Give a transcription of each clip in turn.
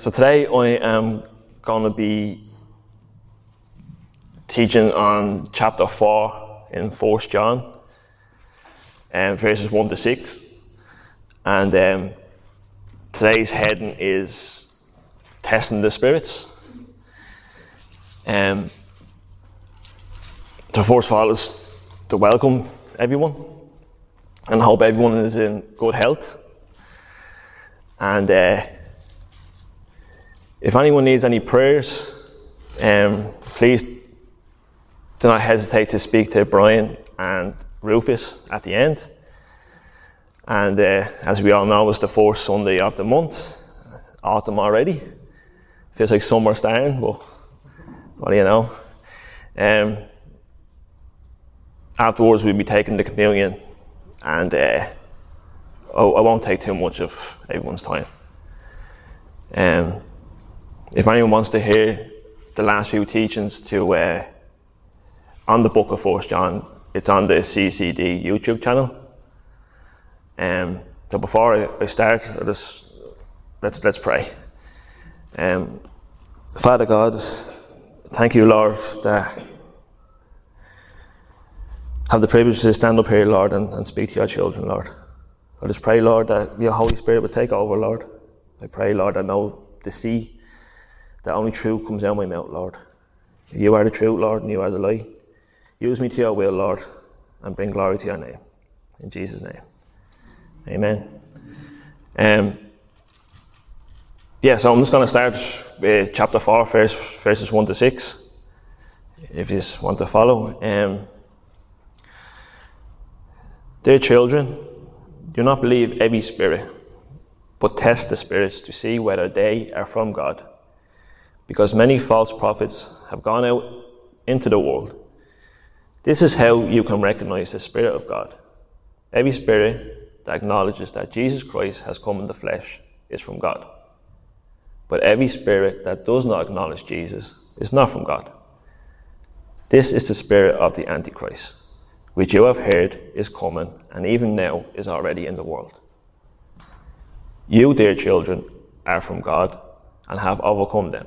so today I am going to be teaching on chapter 4 in 1 John, um, verses 1 to 6. And um, today's heading is Testing the Spirits. Um, so first of all, is to welcome everyone and hope everyone is in good health. And uh, if anyone needs any prayers, um, please do not hesitate to speak to Brian and Rufus at the end. And uh, as we all know, it's the fourth Sunday of the month, autumn already. Feels like summer's starting, but what do you know? Um, afterwards, we'll be taking the communion, and uh, oh, I won't take too much of everyone's time. Um, if anyone wants to hear the last few teachings to uh, on the book of First John, it's on the CCD YouTube channel. Um, so before I, start, I just let's let's pray. Um, Father God, thank you, Lord, that have the privilege to stand up here, Lord, and, and speak to your children, Lord. I just pray, Lord, that your Holy Spirit would take over, Lord. I pray, Lord, I know the sea that only truth comes out of my mouth, Lord. You are the truth, Lord, and you are the light. Use me to your will, Lord, and bring glory to your name. In Jesus' name. Amen. Um, yeah, so I'm just going to start with chapter 4, verse, verses 1 to 6, if you want to follow. Um, Dear children, do not believe every spirit, but test the spirits to see whether they are from God. Because many false prophets have gone out into the world. This is how you can recognize the Spirit of God. Every spirit that acknowledges that Jesus Christ has come in the flesh is from God. But every spirit that does not acknowledge Jesus is not from God. This is the spirit of the Antichrist which you have heard is coming and even now is already in the world. You, dear children, are from God and have overcome them,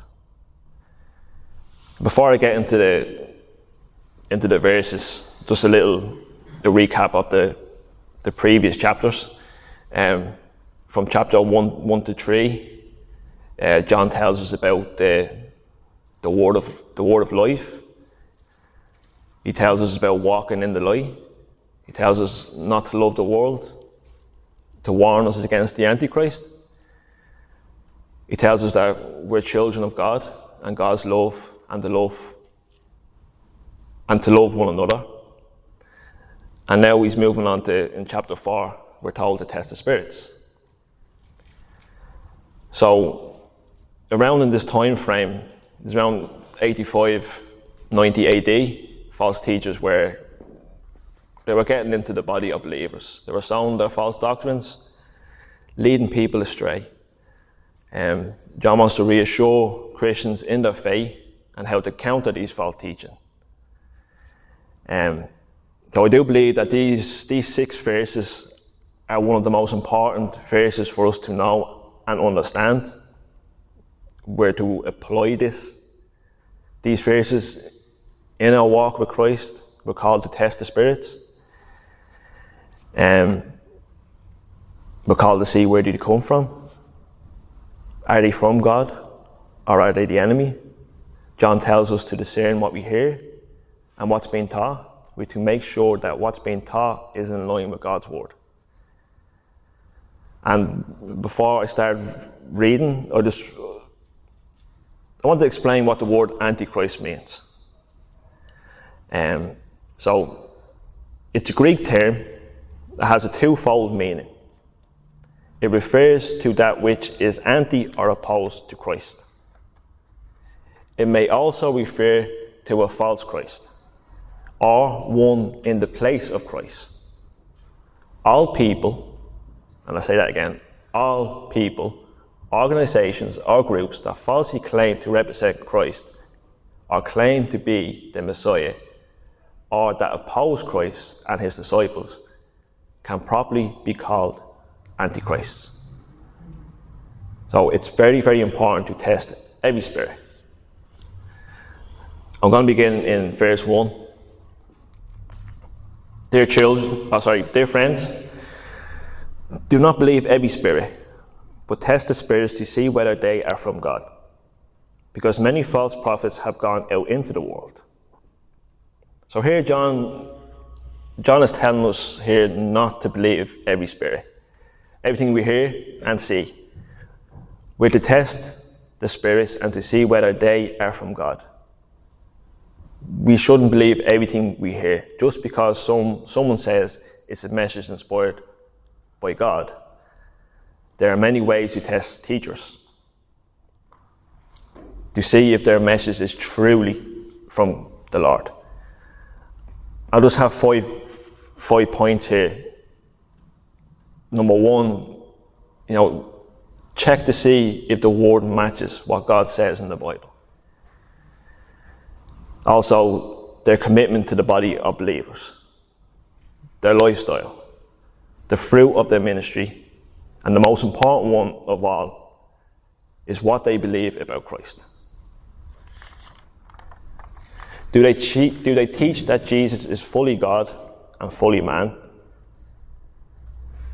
Before I get into the into the verses, just a little a recap of the the previous chapters. Um, from chapter one one to three, uh, John tells us about the the word of the word of life, he tells us about walking in the light. He tells us not to love the world, to warn us against the Antichrist. He tells us that we're children of God and God's love and to love and to love one another. And now he's moving on to in chapter four, we're told to test the spirits. So around in this time frame, it's around 85, 90 AD, false teachers were they were getting into the body of believers. They were sowing their false doctrines, leading people astray. Um, John wants to reassure Christians in their faith and how to counter these false teaching. Um, so I do believe that these, these six verses are one of the most important verses for us to know and understand where to apply this. These verses in our walk with Christ, we're called to test the spirits. Um, we're called to see where did they come from. Are they from God or are they the enemy? John tells us to discern what we hear and what's being taught. We to make sure that what's being taught is in line with God's word. And before I start reading, I just I want to explain what the word Antichrist means. Um, so it's a Greek term that has a twofold meaning. It refers to that which is anti or opposed to Christ. It may also refer to a false Christ or one in the place of Christ. All people, and I say that again, all people, organizations, or groups that falsely claim to represent Christ or claim to be the Messiah or that oppose Christ and his disciples can properly be called antichrists. So it's very, very important to test every spirit. I'm going to begin in verse 1. Dear children, oh sorry, dear friends, do not believe every spirit, but test the spirits to see whether they are from God. Because many false prophets have gone out into the world. So here John John is telling us here not to believe every spirit. Everything we hear and see. We're to test the spirits and to see whether they are from God. We shouldn't believe everything we hear just because some, someone says it's a message inspired by God. There are many ways to test teachers to see if their message is truly from the Lord. I'll just have five, five points here. Number one, you know, check to see if the word matches what God says in the Bible. Also, their commitment to the body of believers, their lifestyle, the fruit of their ministry, and the most important one of all is what they believe about Christ. Do they, do they teach that Jesus is fully God and fully man?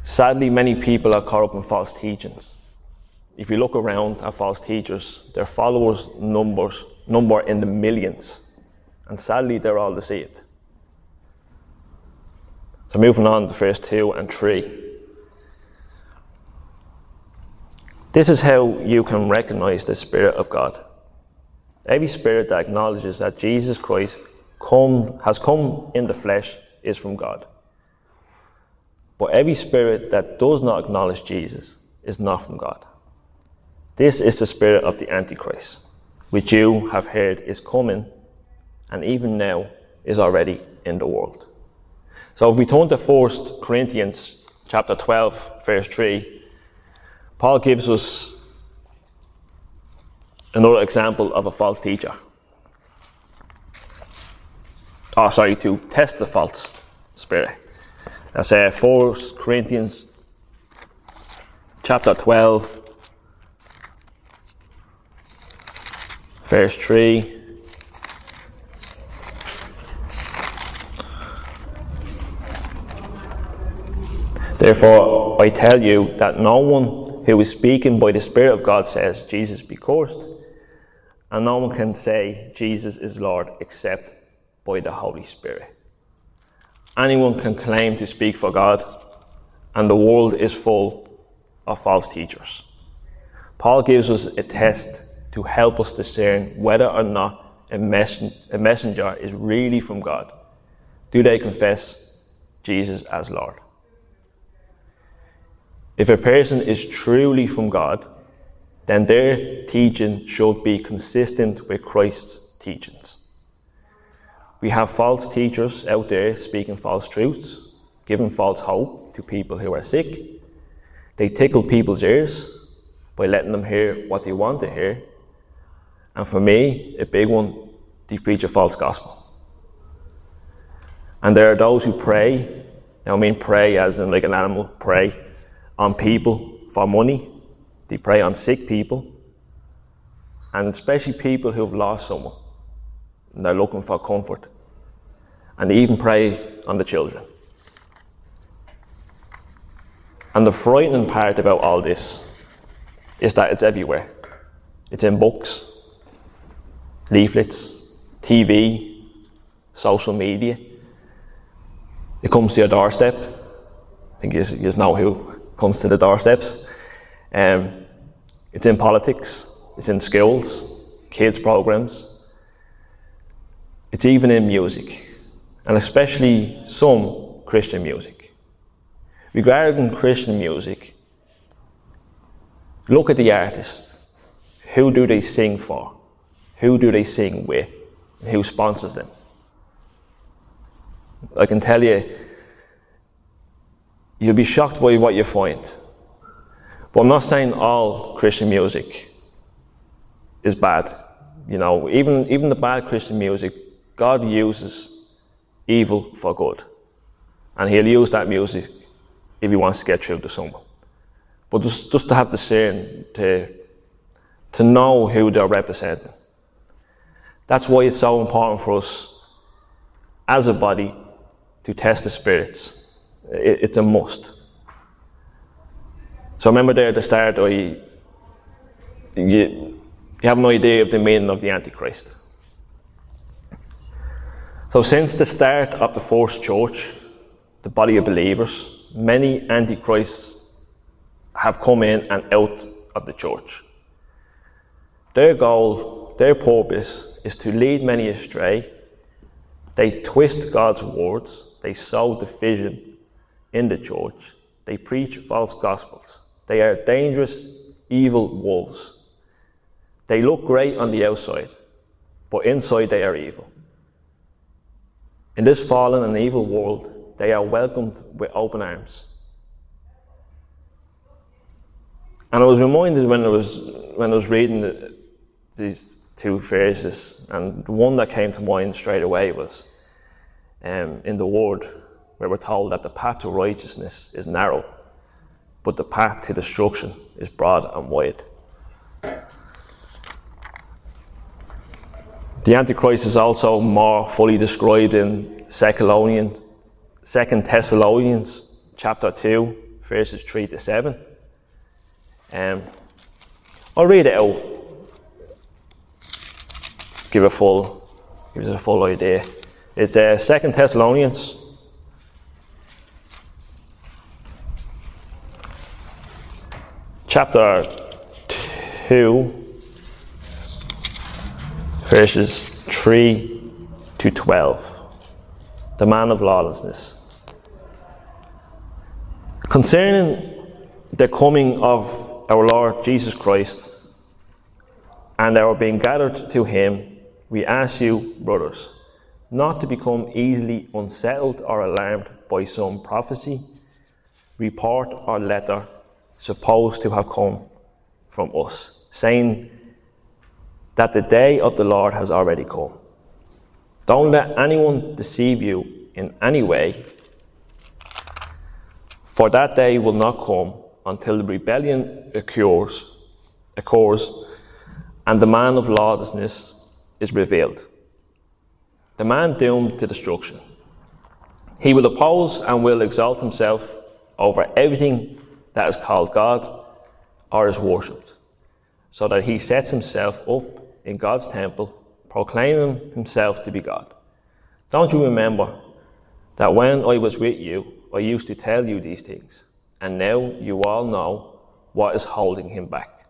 Sadly, many people are caught up in false teachings if you look around at false teachers, their followers numbers number in the millions. And sadly they're all deceived. So moving on to verse 2 and 3. This is how you can recognize the Spirit of God. Every spirit that acknowledges that Jesus Christ come, has come in the flesh is from God. But every spirit that does not acknowledge Jesus is not from God. This is the spirit of the Antichrist, which you have heard is coming and even now is already in the world. So if we turn to 1 Corinthians chapter 12, verse 3, Paul gives us another example of a false teacher. Oh, sorry, to test the false spirit. That's uh, 4 Corinthians chapter 12, verse 3. Therefore, I tell you that no one who is speaking by the Spirit of God says, Jesus be cursed, and no one can say, Jesus is Lord, except by the Holy Spirit. Anyone can claim to speak for God, and the world is full of false teachers. Paul gives us a test to help us discern whether or not a, a messenger is really from God. Do they confess Jesus as Lord? If a person is truly from God, then their teaching should be consistent with Christ's teachings. We have false teachers out there speaking false truths, giving false hope to people who are sick. They tickle people's ears by letting them hear what they want to hear and for me, a big one, they preach a false gospel. And there are those who prey, now I mean prey as in like an animal, prey on people for money. They prey on sick people. And especially people who've lost someone. And they're looking for comfort. And they even prey on the children. And the frightening part about all this is that it's everywhere. It's in books, leaflets, TV, social media. It comes to your doorstep. I think you, you know who comes to the doorsteps. Um, it's in politics, it's in schools, kids' programs. It's even in music, and especially some Christian music. Regarding Christian music, look at the artists. Who do they sing for? Who do they sing with? Who sponsors them? I can tell you, you'll be shocked by what you find. But I'm not saying all Christian music is bad. You know, even, even the bad Christian music, God uses evil for good. And He'll use that music if He wants to get through to someone. But just, just to have the sin, to, to know who they're representing. That's why it's so important for us as a body to test the spirits. It, it's a must. So remember there at the start, I, you, you have no idea of the meaning of the Antichrist. So since the start of the first church, the body of believers, many antichrists have come in and out of the church. Their goal, their purpose is to lead many astray. They twist God's words, they sow division in the church, they preach false gospels. They are dangerous, evil wolves. They look great on the outside, but inside they are evil. In this fallen and evil world, they are welcomed with open arms. And I was reminded when I was when I was reading the, these two verses, and the one that came to mind straight away was um, in the Word, where we're told that the path to righteousness is narrow, but the path to destruction is broad and wide. The Antichrist is also more fully described in Second Thessalonians chapter 2, verses 3 to 7. Um, I'll read it out. Give a full, give us a full idea. It's uh, Second Thessalonians, chapter two, verses three to twelve. The man of lawlessness. Concerning the coming of our Lord Jesus Christ and our being gathered to Him, we ask you, brothers, not to become easily unsettled or alarmed by some prophecy, report, or letter supposed to have come from us, saying that the day of the Lord has already come. Don't let anyone deceive you in any way, for that day will not come until the rebellion occurs, occurs and the man of lawlessness is revealed. The man doomed to destruction. He will oppose and will exalt himself over everything that is called God or is worshipped, so that he sets himself up in God's temple, proclaiming himself to be God. Don't you remember that when I was with you, I used to tell you these things? and now you all know what is holding him back,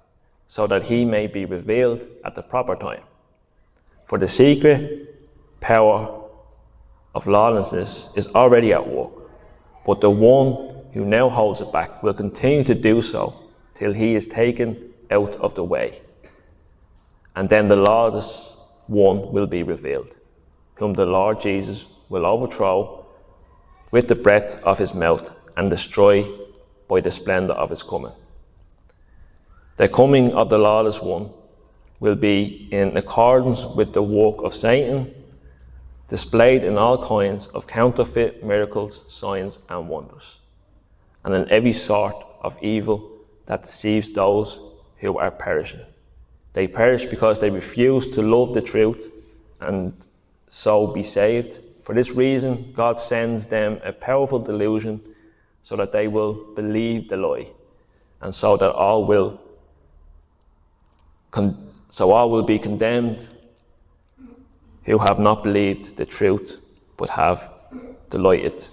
so that he may be revealed at the proper time. For the secret power of lawlessness is already at work, but the one who now holds it back will continue to do so till he is taken out of the way. And then the lawless one will be revealed, whom the Lord Jesus will overthrow with the breath of his mouth and destroy by the splendour of his coming. The coming of the lawless one will be in accordance with the work of Satan, displayed in all kinds of counterfeit miracles, signs, and wonders, and in every sort of evil that deceives those who are perishing. They perish because they refuse to love the truth and so be saved. For this reason, God sends them a powerful delusion so that they will believe the lie, and so that all will con- so all will be condemned who have not believed the truth but have delighted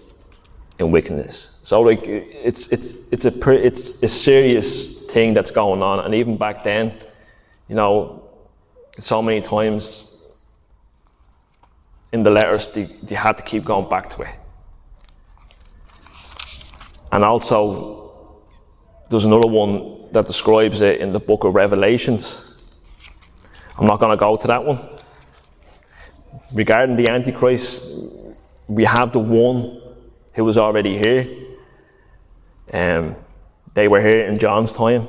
in wickedness. So like it's it's it's a it's a serious thing that's going on, and even back then, you know, so many times in the letters they, they had to keep going back to it and also, there's another one that describes it in the book of Revelations. I'm not going to go to that one. Regarding the Antichrist, we have the one who was already here. Um, they were here in John's time,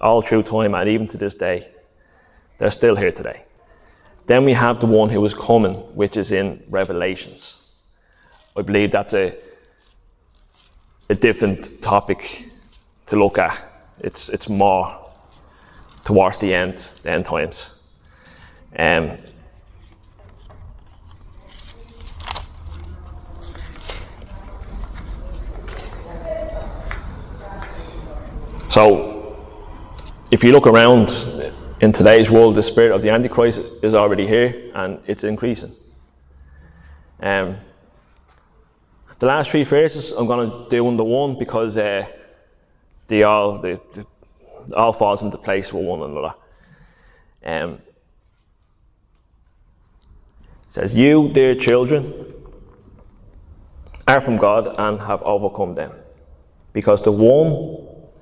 all through time, and even to this day. They're still here today. Then we have the one who is coming, which is in Revelations. I believe that's a, a different topic to look at. It's, it's more towards the end, the end times. Um, so, if you look around in today's world, the spirit of the Antichrist is already here and it's increasing. Um, the last three verses I'm going to do under one because uh, they all they, they, all falls into place with one another. Um, says, "You, dear children, are from God and have overcome them, because the one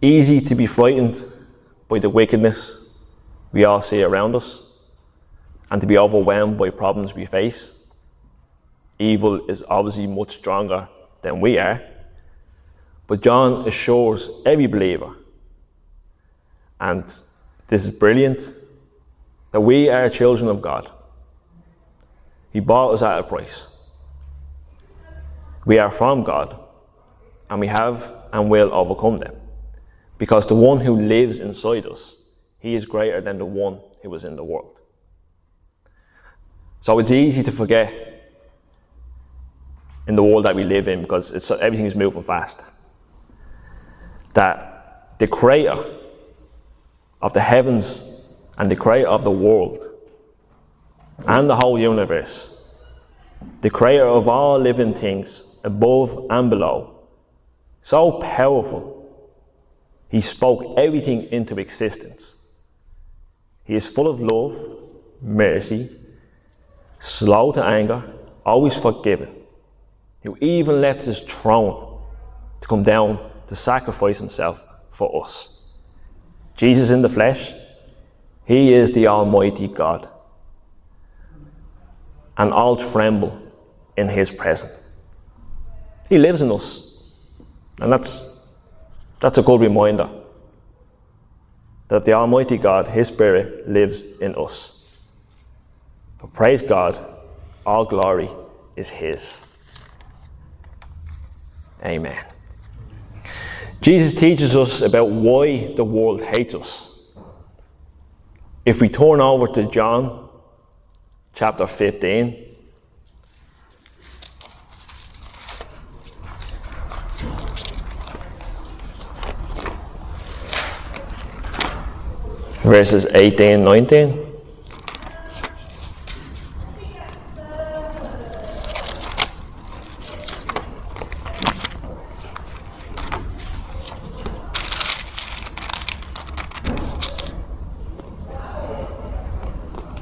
easy to be frightened by the wickedness we all see around us and to be overwhelmed by problems we face. Evil is obviously much stronger than we are. But John assures every believer, and this is brilliant, that we are children of God. He bought us at a price. We are from God, and we have and will overcome them. Because the one who lives inside us, he is greater than the one who was in the world. So it's easy to forget in the world that we live in because it's, everything is moving fast. That the creator of the heavens and the creator of the world and the whole universe, the creator of all living things above and below, so powerful he spoke everything into existence. He is full of love, mercy, slow to anger, always forgiving, who even left his throne to come down to sacrifice himself for us. Jesus in the flesh, he is the Almighty God. And all tremble in his presence. He lives in us. And that's that's a good reminder that the Almighty God, His Spirit, lives in us. But praise God, all glory is His. Amen. Jesus teaches us about why the world hates us. If we turn over to John chapter 15, verses 18 and 19.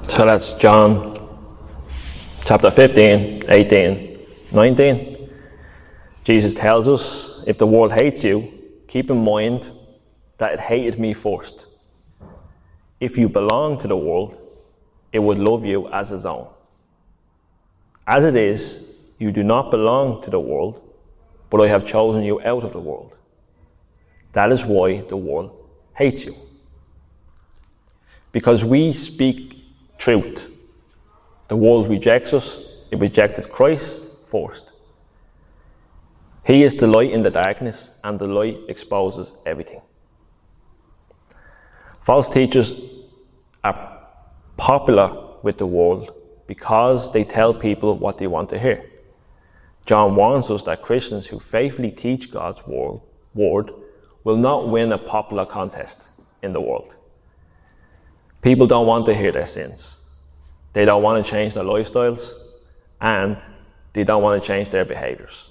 So that's John chapter 15, 18, 19. Jesus tells us if the world hates you, keep in mind that it hated me first. If you belong to the world, it would love you as its own. As it is, you do not belong to the world, but I have chosen you out of the world. That is why the world hates you. Because we speak truth. The world rejects us, it rejected Christ first. He is the light in the darkness, and the light exposes everything. False teachers are popular with the world because they tell people what they want to hear. John warns us that Christians who faithfully teach God's word will not win a popular contest in the world. People don't want to hear their sins. They don't want to change their lifestyles and they don't want to change their behaviors.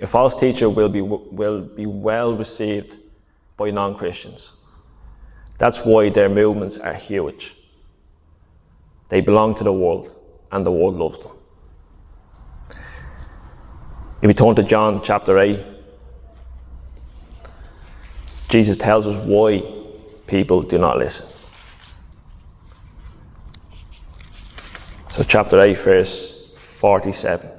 A false teacher will be, will be well received by non Christians. That's why their movements are huge. They belong to the world, and the world loves them. If we turn to John chapter 8, Jesus tells us why people do not listen. So, chapter 8, verse 47.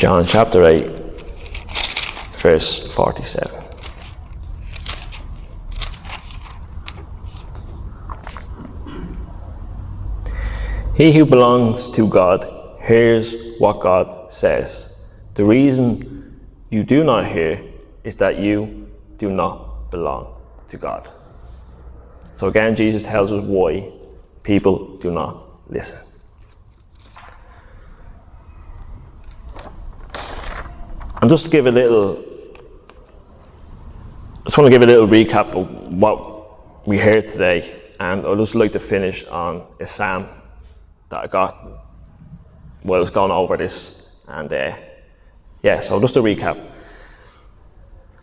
John chapter 8, verse 47. He who belongs to God hears what God says. The reason you do not hear is that you do not belong to God. So again, Jesus tells us why people do not listen. And just to give a little, I just want to give a little recap of what we heard today, and I'd just like to finish on a psalm that I got while I was going over this, and uh, yeah, so just a recap.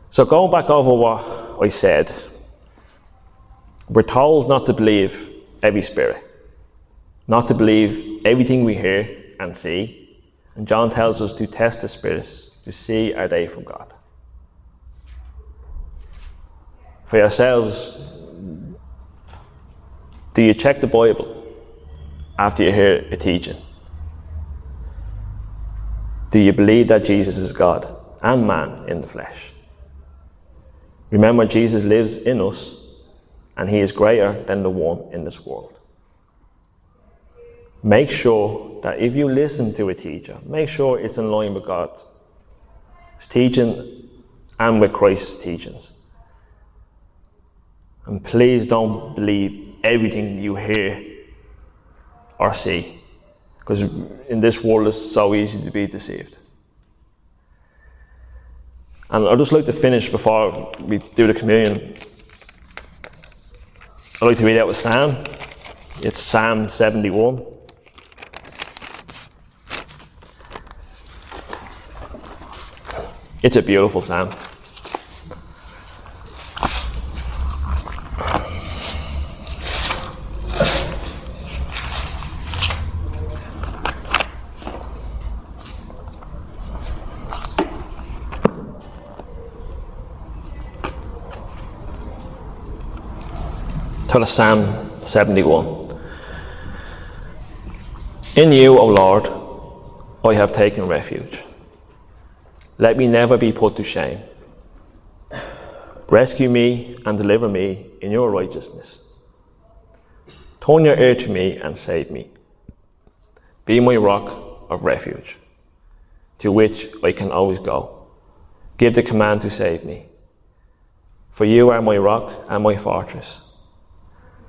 So going back over what I said, we're told not to believe every spirit, not to believe everything we hear and see, and John tells us to test the spirits to see are they from God. For yourselves, do you check the Bible after you hear a teaching? Do you believe that Jesus is God and man in the flesh? Remember, Jesus lives in us and he is greater than the one in this world. Make sure that if you listen to a teacher, make sure it's in line with God teaching and with Christ's teachings. And please don't believe everything you hear or see, because in this world it's so easy to be deceived. And I'd just like to finish before we do the communion. I'd like to read out with Psalm. It's Psalm 71. It's a beautiful to Psalm 71. In you, O Lord, I have taken refuge. Let me never be put to shame. Rescue me and deliver me in your righteousness. Turn your ear to me and save me. Be my rock of refuge, to which I can always go. Give the command to save me. For you are my rock and my fortress.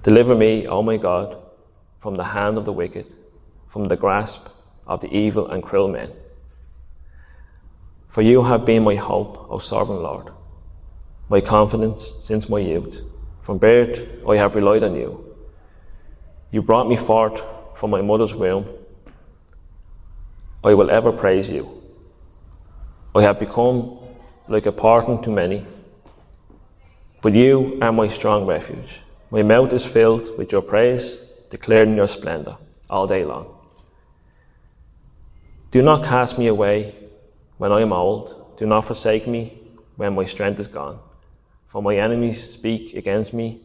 Deliver me, O my God, from the hand of the wicked, from the grasp of the evil and cruel men. For you have been my hope, O sovereign Lord, my confidence since my youth. From birth I have relied on you. You brought me forth from my mother's womb. I will ever praise you. I have become like a pardon to many, but you are my strong refuge. My mouth is filled with your praise, declaring your splendor all day long. Do not cast me away when I am old, do not forsake me when my strength is gone. For my enemies speak against me.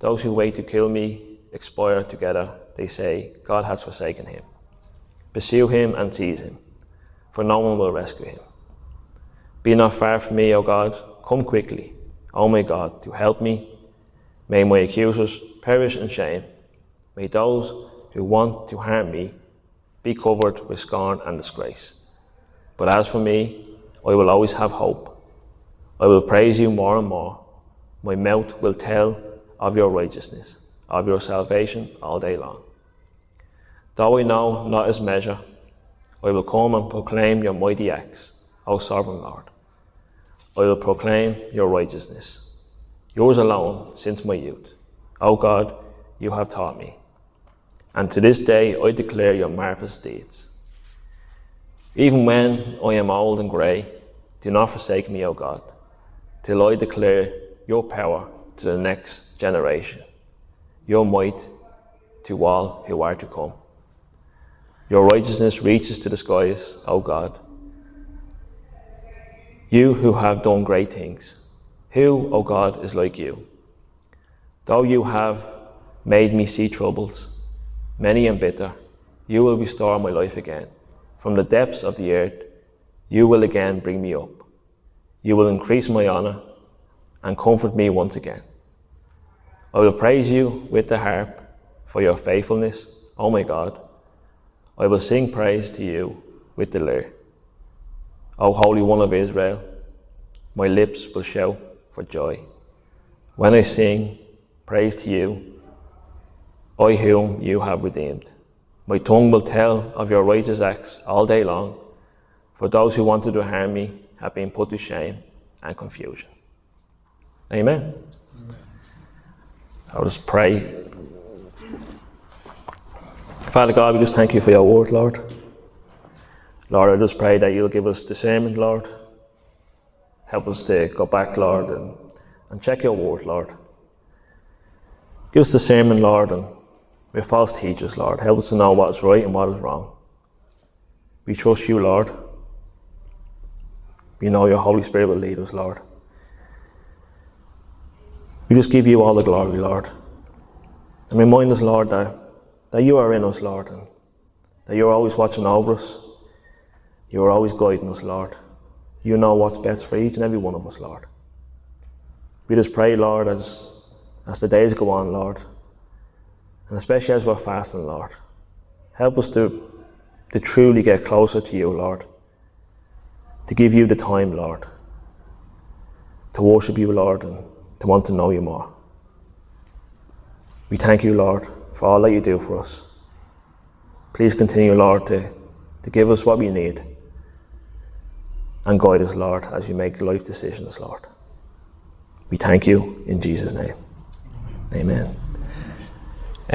Those who wait to kill me expire together. They say, God has forsaken him. Pursue him and seize him, for no one will rescue him. Be not far from me, O God. Come quickly, O my God, to help me. May my accusers perish in shame. May those who want to harm me be covered with scorn and disgrace. But as for me, I will always have hope. I will praise you more and more. My mouth will tell of your righteousness, of your salvation all day long. Though I know not as measure, I will come and proclaim your mighty acts, O sovereign Lord. I will proclaim your righteousness, yours alone since my youth. O God, you have taught me. And to this day I declare your marvelous deeds. Even when I am old and grey, do not forsake me, O God till I declare your power to the next generation, your might to all who are to come. Your righteousness reaches to the skies, O God. You who have done great things, who, O God, is like you? Though you have made me see troubles, many and bitter, you will restore my life again. From the depths of the earth, you will again bring me up. You will increase my honor and comfort me once again. I will praise you with the harp for your faithfulness, O my God. I will sing praise to you with the lyre. O Holy One of Israel, my lips will shout for joy. When I sing praise to you, I whom you have redeemed. My tongue will tell of your righteous acts all day long, for those who wanted to harm me have been put to shame and confusion. Amen. I'll just pray. Father God, we just thank you for your word, Lord. Lord, I just pray that you'll give us discernment, Lord. Help us to go back, Lord, and, and check your word, Lord. Give us discernment, Lord, and we're false teachers, Lord. Help us to know what is right and what is wrong. We trust you, Lord. We know your Holy Spirit will lead us, Lord. We just give you all the glory, Lord. And remind us, Lord, that, that you are in us, Lord, and that you're always watching over us. You're always guiding us, Lord. You know what's best for each and every one of us, Lord. We just pray, Lord, as, as the days go on, Lord, and especially as we're fasting, Lord, help us to, to truly get closer to you, Lord to give you the time, Lord, to worship you, Lord, and to want to know you more. We thank you, Lord, for all that you do for us. Please continue, Lord, to, to give us what we need and guide us, Lord, as we make life decisions, Lord. We thank you in Jesus' name. Amen.